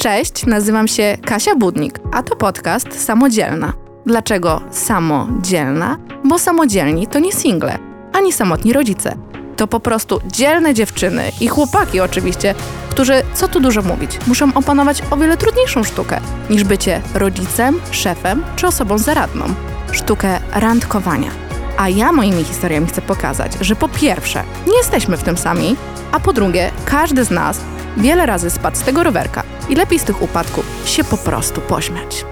Cześć, nazywam się Kasia Budnik, a to podcast Samodzielna. Dlaczego samodzielna? Bo samodzielni to nie single, ani samotni rodzice. To po prostu dzielne dziewczyny i chłopaki oczywiście, którzy, co tu dużo mówić, muszą opanować o wiele trudniejszą sztukę niż bycie rodzicem, szefem czy osobą zaradną. Sztukę randkowania. A ja moimi historiami chcę pokazać, że po pierwsze, nie jesteśmy w tym sami, a po drugie, każdy z nas wiele razy spadł z tego rowerka i lepiej z tych upadków się po prostu pośmiać.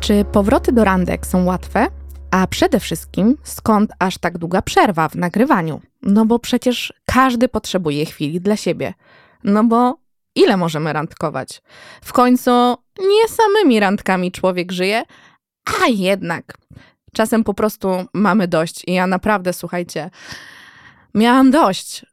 Czy powroty do randek są łatwe? A przede wszystkim, skąd aż tak długa przerwa w nagrywaniu? No bo przecież każdy potrzebuje chwili dla siebie. No bo ile możemy randkować? W końcu nie samymi randkami człowiek żyje, a jednak czasem po prostu mamy dość. I ja naprawdę, słuchajcie, miałam dość.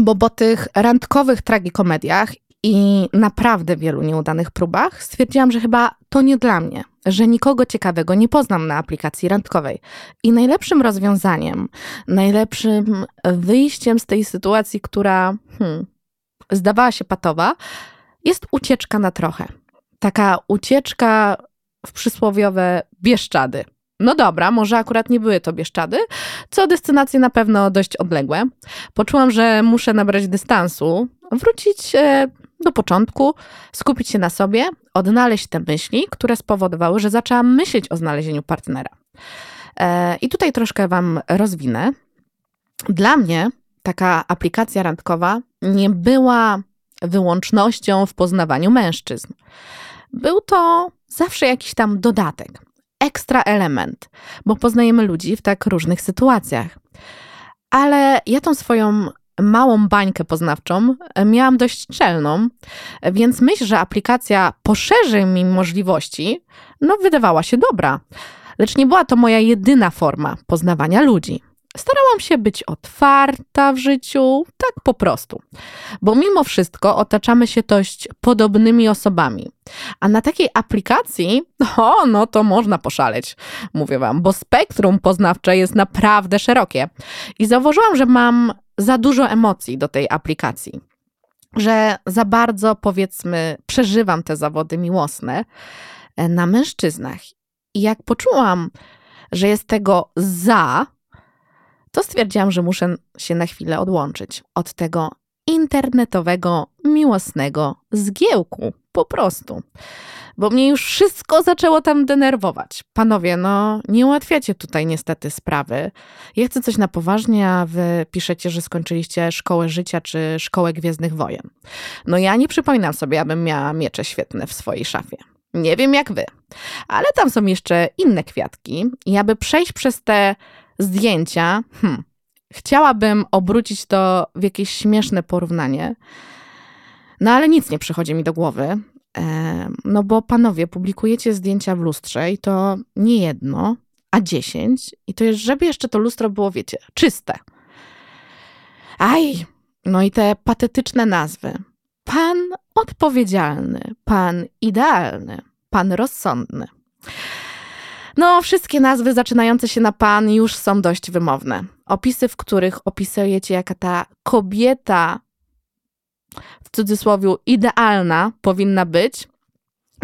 Bo po tych randkowych tragikomediach i naprawdę wielu nieudanych próbach stwierdziłam, że chyba to nie dla mnie, że nikogo ciekawego nie poznam na aplikacji randkowej. I najlepszym rozwiązaniem, najlepszym wyjściem z tej sytuacji, która hmm, zdawała się patowa, jest ucieczka na trochę. Taka ucieczka w przysłowiowe Bieszczady. No dobra, może akurat nie były to Bieszczady, co destynacje na pewno dość odległe. Poczułam, że muszę nabrać dystansu, wrócić e, do początku, skupić się na sobie, odnaleźć te myśli, które spowodowały, że zaczęłam myśleć o znalezieniu partnera. E, I tutaj troszkę Wam rozwinę. Dla mnie taka aplikacja randkowa nie była wyłącznością w poznawaniu mężczyzn. Był to zawsze jakiś tam dodatek, ekstra element, bo poznajemy ludzi w tak różnych sytuacjach. Ale ja tą swoją małą bańkę poznawczą miałam dość czelną, więc myśl, że aplikacja poszerzy mi możliwości, no wydawała się dobra. Lecz nie była to moja jedyna forma poznawania ludzi. Starałam się być otwarta w życiu, tak po prostu. Bo mimo wszystko otaczamy się dość podobnymi osobami. A na takiej aplikacji, o, no to można poszaleć, mówię wam, bo spektrum poznawcze jest naprawdę szerokie. I zauważyłam, że mam za dużo emocji do tej aplikacji. Że za bardzo, powiedzmy, przeżywam te zawody miłosne e, na mężczyznach. I jak poczułam, że jest tego za, to stwierdziłam, że muszę się na chwilę odłączyć od tego internetowego, miłosnego zgiełku. Po prostu. Bo mnie już wszystko zaczęło tam denerwować. Panowie, no nie ułatwiacie tutaj niestety sprawy. Ja chcę coś na poważnie, a wy piszecie, że skończyliście szkołę życia czy szkołę Gwiezdnych Wojen. No ja nie przypominam sobie, abym miała miecze świetne w swojej szafie. Nie wiem jak wy, ale tam są jeszcze inne kwiatki i aby przejść przez te zdjęcia, hmm, chciałabym obrócić to w jakieś śmieszne porównanie, no ale nic nie przychodzi mi do głowy. No bo panowie, publikujecie zdjęcia w lustrze i to nie jedno, a dziesięć. I to jest, żeby jeszcze to lustro było, wiecie, czyste. Aj, no i te patetyczne nazwy. Pan odpowiedzialny, pan idealny, pan rozsądny. No, wszystkie nazwy zaczynające się na pan już są dość wymowne. Opisy, w których opisujecie, jaka ta kobieta w cudzysłowie idealna powinna być.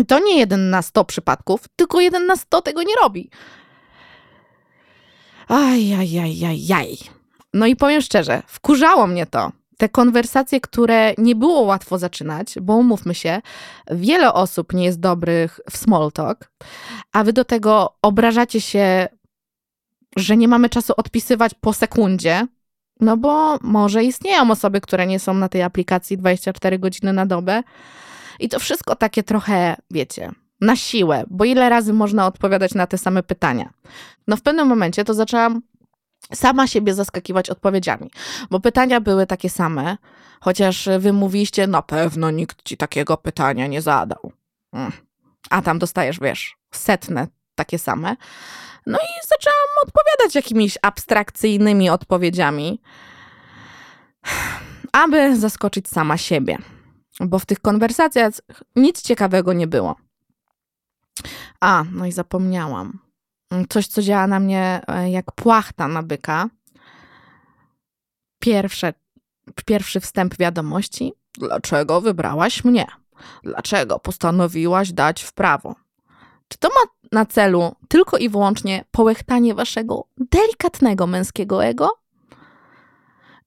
to nie jeden na sto przypadków, tylko jeden na sto tego nie robi. Ajajajajaj. No i powiem szczerze, wkurzało mnie to te konwersacje, które nie było łatwo zaczynać, bo umówmy się, wiele osób nie jest dobrych w small talk, a wy do tego obrażacie się, że nie mamy czasu odpisywać po sekundzie, no bo może istnieją osoby, które nie są na tej aplikacji 24 godziny na dobę. I to wszystko takie trochę, wiecie, na siłę, bo ile razy można odpowiadać na te same pytania. No w pewnym momencie to zaczęłam sama siebie zaskakiwać odpowiedziami, bo pytania były takie same, chociaż wy mówiliście, na pewno nikt ci takiego pytania nie zadał. Mm. A tam dostajesz, wiesz, setne takie same. No i zaczęłam odpowiadać jakimiś abstrakcyjnymi odpowiedziami, aby zaskoczyć sama siebie, bo w tych konwersacjach nic ciekawego nie było. A, no i zapomniałam. Coś, co działa na mnie e, jak płachta na byka. Pierwsze, pierwszy wstęp wiadomości. Dlaczego wybrałaś mnie? Dlaczego postanowiłaś dać w prawo? Czy to ma na celu tylko i wyłącznie połechtanie waszego delikatnego męskiego ego?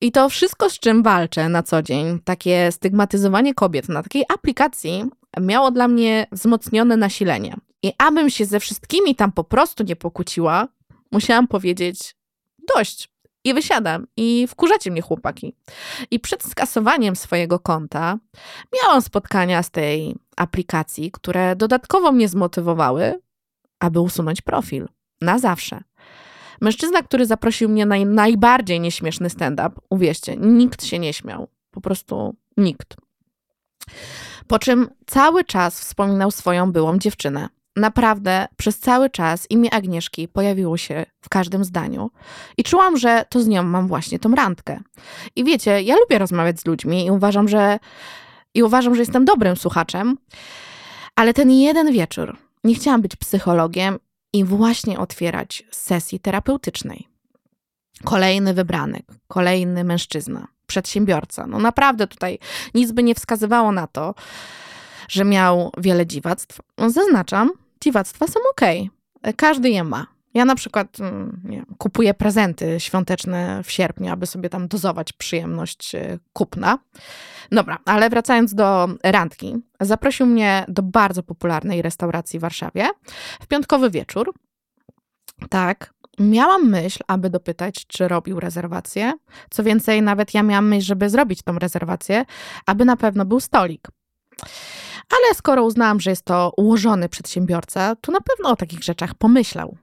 I to wszystko, z czym walczę na co dzień, takie stygmatyzowanie kobiet na takiej aplikacji, miało dla mnie wzmocnione nasilenie. I abym się ze wszystkimi tam po prostu nie pokłóciła, musiałam powiedzieć dość. I wysiadam. I wkurzacie mnie chłopaki. I przed skasowaniem swojego konta miałam spotkania z tej aplikacji, które dodatkowo mnie zmotywowały, aby usunąć profil. Na zawsze. Mężczyzna, który zaprosił mnie na najbardziej nieśmieszny stand-up, uwierzcie, nikt się nie śmiał. Po prostu nikt. Po czym cały czas wspominał swoją byłą dziewczynę. Naprawdę przez cały czas imię Agnieszki pojawiło się w każdym zdaniu i czułam, że to z nią mam właśnie tą randkę. I wiecie, ja lubię rozmawiać z ludźmi i uważam, że i uważam, że jestem dobrym słuchaczem, ale ten jeden wieczór nie chciałam być psychologiem i właśnie otwierać sesji terapeutycznej. Kolejny wybranek, kolejny mężczyzna, przedsiębiorca. No naprawdę tutaj nic by nie wskazywało na to, że miał wiele dziwactw. Zaznaczam, dziwactwa są ok. Każdy je ma. Ja na przykład mm, kupuję prezenty świąteczne w sierpniu, aby sobie tam dozować przyjemność e, kupna. Dobra, ale wracając do randki. Zaprosił mnie do bardzo popularnej restauracji w Warszawie w piątkowy wieczór. Tak, miałam myśl, aby dopytać, czy robił rezerwację. Co więcej, nawet ja miałam myśl, żeby zrobić tą rezerwację, aby na pewno był stolik. Ale skoro uznałam, że jest to ułożony przedsiębiorca, to na pewno o takich rzeczach pomyślał.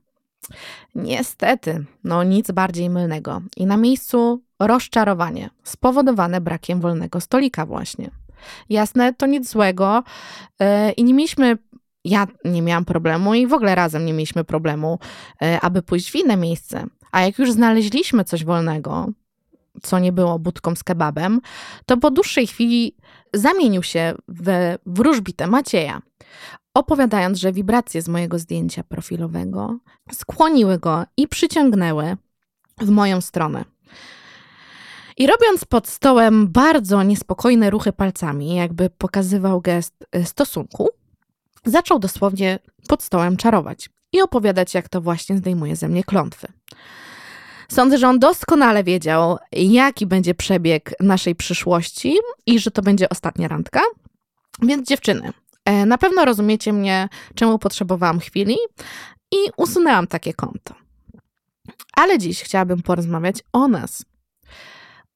Niestety, no nic bardziej mylnego. I na miejscu rozczarowanie spowodowane brakiem wolnego stolika właśnie. Jasne, to nic złego yy, i nie mieliśmy ja nie miałam problemu i w ogóle razem nie mieliśmy problemu, yy, aby pójść w inne miejsce. A jak już znaleźliśmy coś wolnego, co nie było budką z kebabem, to po dłuższej chwili zamienił się w wróżbitę Macieja opowiadając, że wibracje z mojego zdjęcia profilowego skłoniły go i przyciągnęły w moją stronę. I robiąc pod stołem bardzo niespokojne ruchy palcami, jakby pokazywał gest y, stosunku, zaczął dosłownie pod stołem czarować i opowiadać, jak to właśnie zdejmuje ze mnie klątwy. Sądzę, że on doskonale wiedział, jaki będzie przebieg naszej przyszłości i że to będzie ostatnia randka. Więc dziewczyny, na pewno rozumiecie mnie, czemu potrzebowałam chwili i usunęłam takie konto. Ale dziś chciałabym porozmawiać o nas,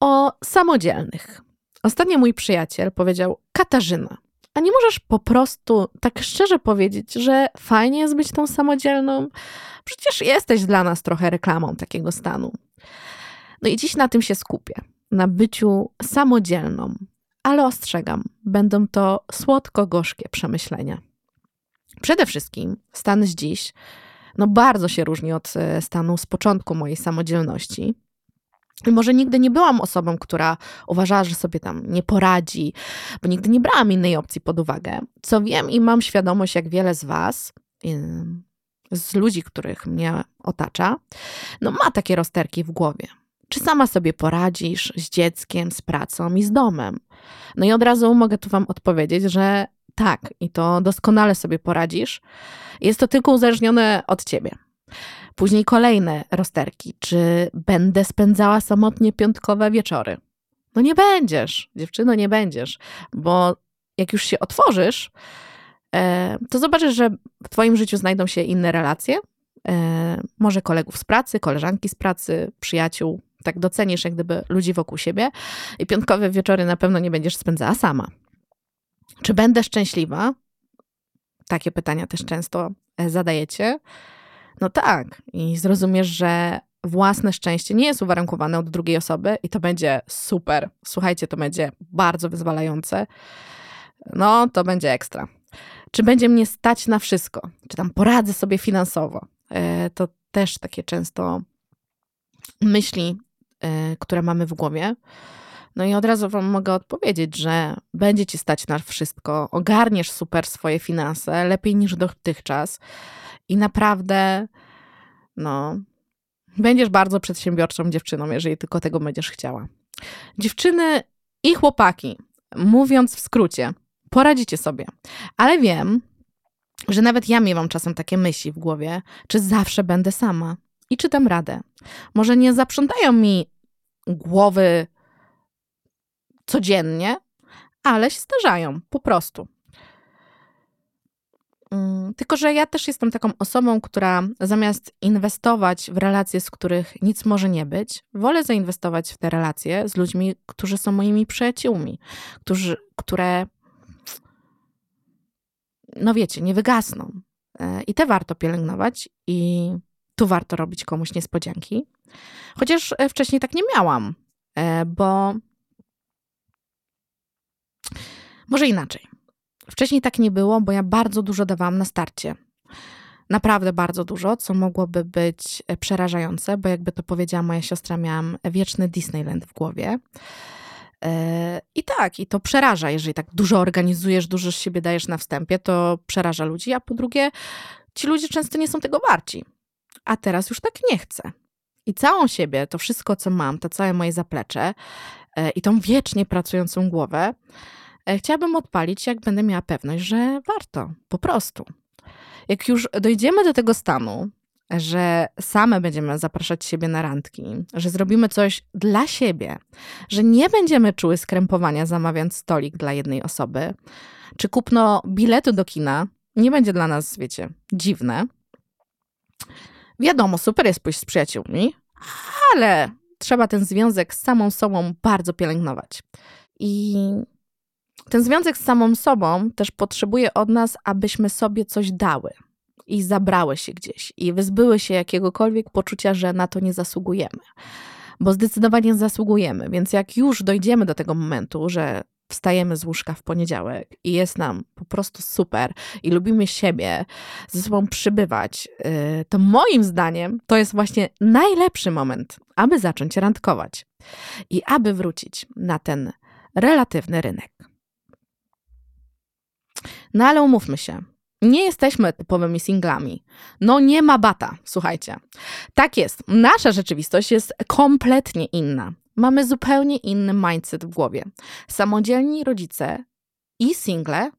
o samodzielnych. Ostatnio mój przyjaciel powiedział: Katarzyna, a nie możesz po prostu tak szczerze powiedzieć, że fajnie jest być tą samodzielną? Przecież jesteś dla nas trochę reklamą takiego stanu. No i dziś na tym się skupię. Na byciu samodzielną, ale ostrzegam, będą to słodko-gorzkie przemyślenia. Przede wszystkim stan z dziś no bardzo się różni od e, stanu z początku mojej samodzielności. I może nigdy nie byłam osobą, która uważała, że sobie tam nie poradzi, bo nigdy nie brałam innej opcji pod uwagę. Co wiem i mam świadomość, jak wiele z Was, z ludzi, których mnie otacza, no ma takie rozterki w głowie. Czy sama sobie poradzisz z dzieckiem, z pracą i z domem? No i od razu mogę tu Wam odpowiedzieć, że tak, i to doskonale sobie poradzisz. Jest to tylko uzależnione od Ciebie. Później kolejne rozterki. Czy będę spędzała samotnie piątkowe wieczory? No nie będziesz, dziewczyno, nie będziesz, bo jak już się otworzysz, e, to zobaczysz, że w Twoim życiu znajdą się inne relacje, e, może kolegów z pracy, koleżanki z pracy, przyjaciół, tak docenisz jak gdyby ludzi wokół siebie i piątkowe wieczory na pewno nie będziesz spędzała sama. Czy będę szczęśliwa? Takie pytania też często e, zadajecie. No tak, i zrozumiesz, że własne szczęście nie jest uwarunkowane od drugiej osoby i to będzie super. Słuchajcie, to będzie bardzo wyzwalające. No, to będzie ekstra. Czy będzie mnie stać na wszystko? Czy tam poradzę sobie finansowo? E, to też takie często myśli które mamy w głowie. No i od razu Wam mogę odpowiedzieć, że będzie Ci stać na wszystko, ogarniesz super swoje finanse, lepiej niż dotychczas i naprawdę, no, będziesz bardzo przedsiębiorczą dziewczyną, jeżeli tylko tego będziesz chciała. Dziewczyny i chłopaki, mówiąc w skrócie, poradzicie sobie. Ale wiem, że nawet ja miewam czasem takie myśli w głowie, czy zawsze będę sama i czy dam radę. Może nie zaprzątają mi głowy codziennie, ale się zdarzają po prostu. Mm, tylko, że ja też jestem taką osobą, która zamiast inwestować w relacje, z których nic może nie być, wolę zainwestować w te relacje z ludźmi, którzy są moimi przyjaciółmi, którzy, które, no wiecie, nie wygasną. E, I te warto pielęgnować, i tu warto robić komuś niespodzianki. Chociaż e, wcześniej tak nie miałam, e, bo może inaczej. Wcześniej tak nie było, bo ja bardzo dużo dawałam na starcie. Naprawdę bardzo dużo, co mogłoby być e, przerażające, bo jakby to powiedziała moja siostra, miałam wieczny Disneyland w głowie. I tak, i to przeraża, jeżeli tak dużo organizujesz, dużo siebie dajesz na wstępie, to przeraża ludzi, a po drugie, ci ludzie często nie są tego warci. A teraz już tak nie chcę. I całą siebie, to wszystko, co mam, to całe moje zaplecze e, i tą wiecznie pracującą głowę, E, chciałabym odpalić, jak będę miała pewność, że warto, po prostu. Jak już dojdziemy do tego stanu, że same będziemy zapraszać siebie na randki, że zrobimy coś dla siebie, że nie będziemy czuły skrępowania zamawiając stolik dla jednej osoby, czy kupno biletu do kina nie będzie dla nas, wiecie, dziwne. Wiadomo, super jest pójść z przyjaciółmi, ale trzeba ten związek z samą sobą bardzo pielęgnować. I ten związek z samą sobą też potrzebuje od nas, abyśmy sobie coś dały i zabrały się gdzieś i wyzbyły się jakiegokolwiek poczucia, że na to nie zasługujemy. Bo zdecydowanie zasługujemy, więc jak już dojdziemy do tego momentu, że wstajemy z łóżka w poniedziałek i jest nam po prostu super i lubimy siebie, ze sobą przybywać, y, to moim zdaniem to jest właśnie najlepszy moment, aby zacząć randkować i aby wrócić na ten relatywny rynek. No ale umówmy się, nie jesteśmy typowymi singlami. No nie ma bata, słuchajcie. Tak jest, nasza rzeczywistość jest kompletnie inna. Mamy zupełnie inny mindset w głowie. Samodzielni rodzice i single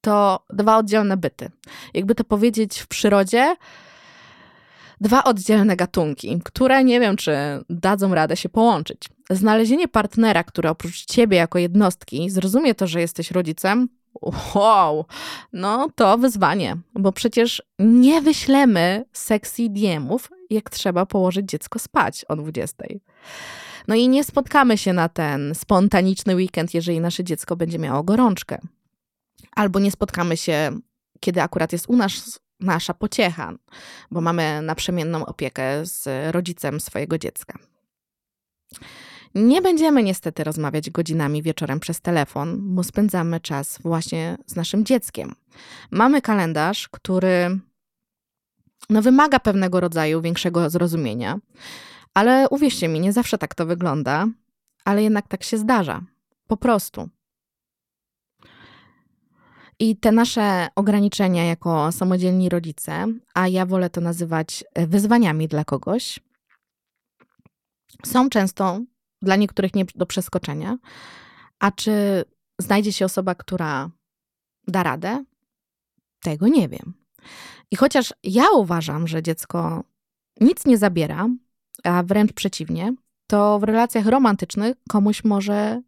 to dwa oddzielne byty. Jakby to powiedzieć w przyrodzie, dwa oddzielne gatunki, które nie wiem, czy dadzą radę się połączyć. Znalezienie partnera, który oprócz ciebie jako jednostki zrozumie to, że jesteś rodzicem, Wow, no to wyzwanie, bo przecież nie wyślemy sexy DMów, jak trzeba położyć dziecko spać o 20. No i nie spotkamy się na ten spontaniczny weekend, jeżeli nasze dziecko będzie miało gorączkę. Albo nie spotkamy się, kiedy akurat jest u nas nasza pociecha, bo mamy naprzemienną opiekę z rodzicem swojego dziecka. Nie będziemy niestety rozmawiać godzinami wieczorem przez telefon, bo spędzamy czas właśnie z naszym dzieckiem. Mamy kalendarz, który no, wymaga pewnego rodzaju większego zrozumienia, ale uwierzcie mi, nie zawsze tak to wygląda, ale jednak tak się zdarza. Po prostu. I te nasze ograniczenia jako samodzielni rodzice, a ja wolę to nazywać wyzwaniami dla kogoś, są często dla niektórych nie do przeskoczenia. A czy znajdzie się osoba, która da radę? Tego nie wiem. I chociaż ja uważam, że dziecko nic nie zabiera, a wręcz przeciwnie, to w relacjach romantycznych komuś może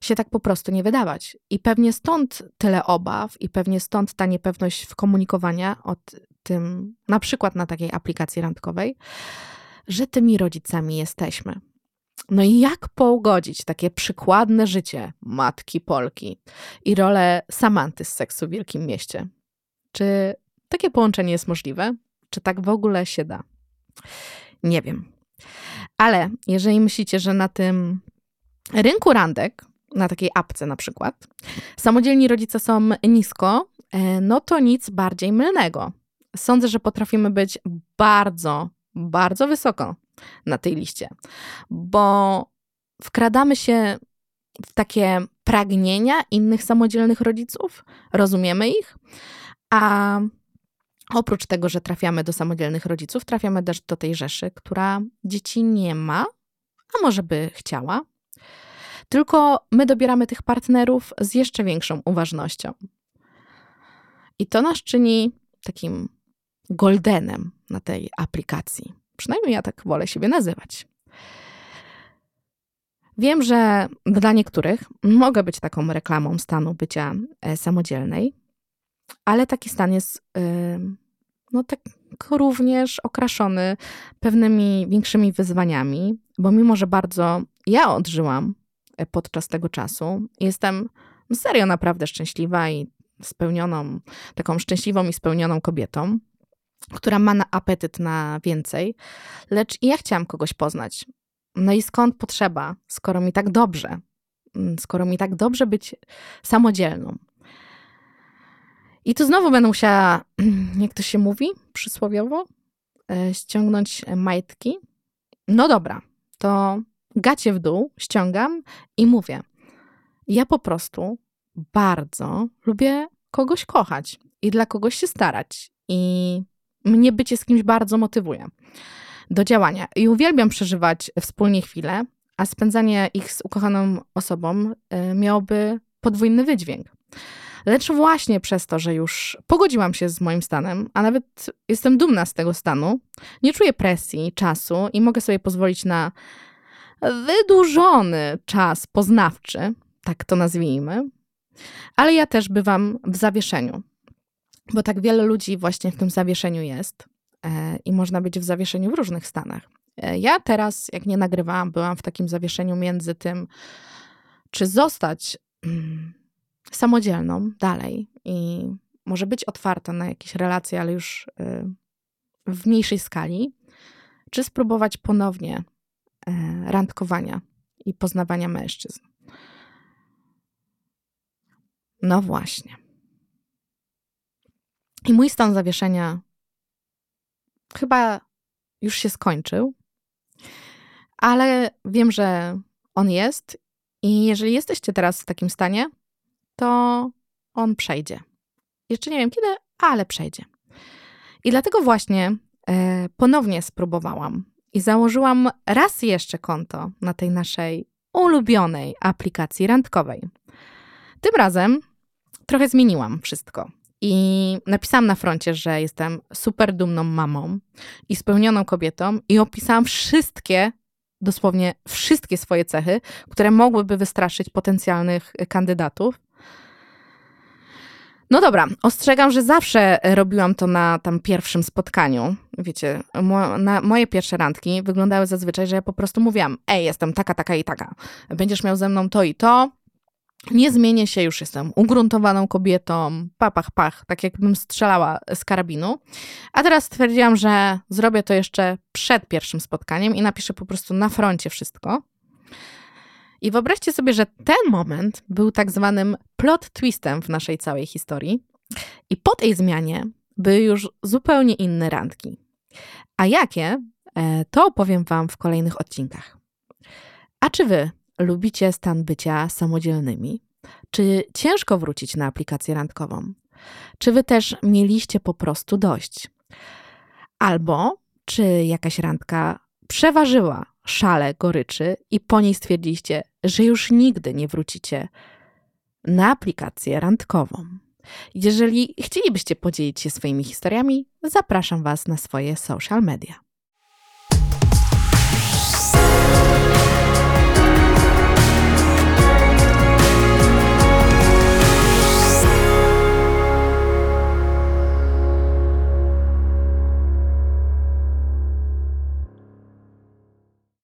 się tak po prostu nie wydawać. I pewnie stąd tyle obaw, i pewnie stąd ta niepewność w komunikowaniu o tym, na przykład na takiej aplikacji randkowej, że tymi rodzicami jesteśmy. No i jak pogodzić takie przykładne życie matki Polki i rolę Samanty z seksu w Wielkim Mieście? Czy takie połączenie jest możliwe? Czy tak w ogóle się da? Nie wiem. Ale jeżeli myślicie, że na tym rynku randek, na takiej apce na przykład, samodzielni rodzice są nisko, e, no to nic bardziej mylnego. Sądzę, że potrafimy być bardzo, bardzo wysoko na tej liście, bo wkradamy się w takie pragnienia innych samodzielnych rodziców, rozumiemy ich, a oprócz tego, że trafiamy do samodzielnych rodziców, trafiamy też do tej rzeszy, która dzieci nie ma, a może by chciała. Tylko my dobieramy tych partnerów z jeszcze większą uważnością. I to nas czyni takim goldenem na tej aplikacji. Przynajmniej ja tak wolę siebie nazywać. Wiem, że dla niektórych mogę być taką reklamą stanu bycia e, samodzielnej, ale taki stan jest no tak również okraszony pewnymi większymi wyzwaniami, bo mimo, że bardzo ja odżyłam e, podczas tego czasu, jestem serio naprawdę szczęśliwa i spełnioną, taką szczęśliwą i spełnioną kobietą, która ma na apetyt na więcej, lecz i ja chciałam kogoś poznać. No i skąd potrzeba, skoro mi tak dobrze, mm, skoro mi tak dobrze być samodzielną? I tu znowu będę musiała, jak to się mówi przysłowiowo, e, ściągnąć majtki. No dobra, to gacie w dół ściągam i mówię. Ja po prostu bardzo lubię kogoś kochać i dla kogoś się starać. I mnie bycie z kimś bardzo motywuje do działania. I uwielbiam przeżywać wspólnie chwile, a spędzanie ich z ukochaną osobą e, miałoby podwójny wydźwięk. Lecz właśnie przez to, że już pogodziłam się z moim stanem, a nawet jestem dumna z tego stanu, nie czuję presji, czasu i mogę sobie pozwolić na wydłużony czas poznawczy, tak to nazwijmy, ale ja też bywam w zawieszeniu, bo tak wiele ludzi właśnie w tym zawieszeniu jest e, i można być w zawieszeniu w różnych stanach. E, ja teraz, jak nie nagrywałam, byłam w takim zawieszeniu między tym, czy zostać mm, samodzielną dalej i może być otwarta na jakieś relacje, ale już y, w mniejszej skali, czy spróbować ponownie e, randkowania i poznawania mężczyzn. No właśnie. I mój stan zawieszenia chyba już się skończył, ale wiem, że on jest. I jeżeli jesteście teraz w takim stanie, to on przejdzie. Jeszcze nie wiem kiedy, ale przejdzie. I dlatego właśnie e, ponownie spróbowałam i założyłam raz jeszcze konto na tej naszej ulubionej aplikacji randkowej. Tym razem trochę zmieniłam wszystko. I napisałam na froncie, że jestem super dumną mamą i spełnioną kobietą, i opisałam wszystkie, dosłownie wszystkie swoje cechy, które mogłyby wystraszyć potencjalnych kandydatów. No dobra, ostrzegam, że zawsze robiłam to na tam pierwszym spotkaniu. Wiecie, mo, na moje pierwsze randki wyglądały zazwyczaj, że ja po prostu mówiłam: Ej, jestem taka, taka i taka. Będziesz miał ze mną to i to. Nie zmienię się, już jestem ugruntowaną kobietą, papach, pach, tak jakbym strzelała z karabinu. A teraz stwierdziłam, że zrobię to jeszcze przed pierwszym spotkaniem i napiszę po prostu na froncie wszystko. I wyobraźcie sobie, że ten moment był tak zwanym plot twistem w naszej całej historii. I po tej zmianie były już zupełnie inne randki. A jakie, e, to opowiem Wam w kolejnych odcinkach. A czy Wy lubicie stan bycia samodzielnymi? Czy ciężko wrócić na aplikację randkową? Czy Wy też mieliście po prostu dość? Albo czy jakaś randka przeważyła szale goryczy i po niej stwierdziliście, że już nigdy nie wrócicie na aplikację randkową. Jeżeli chcielibyście podzielić się swoimi historiami, zapraszam Was na swoje social media.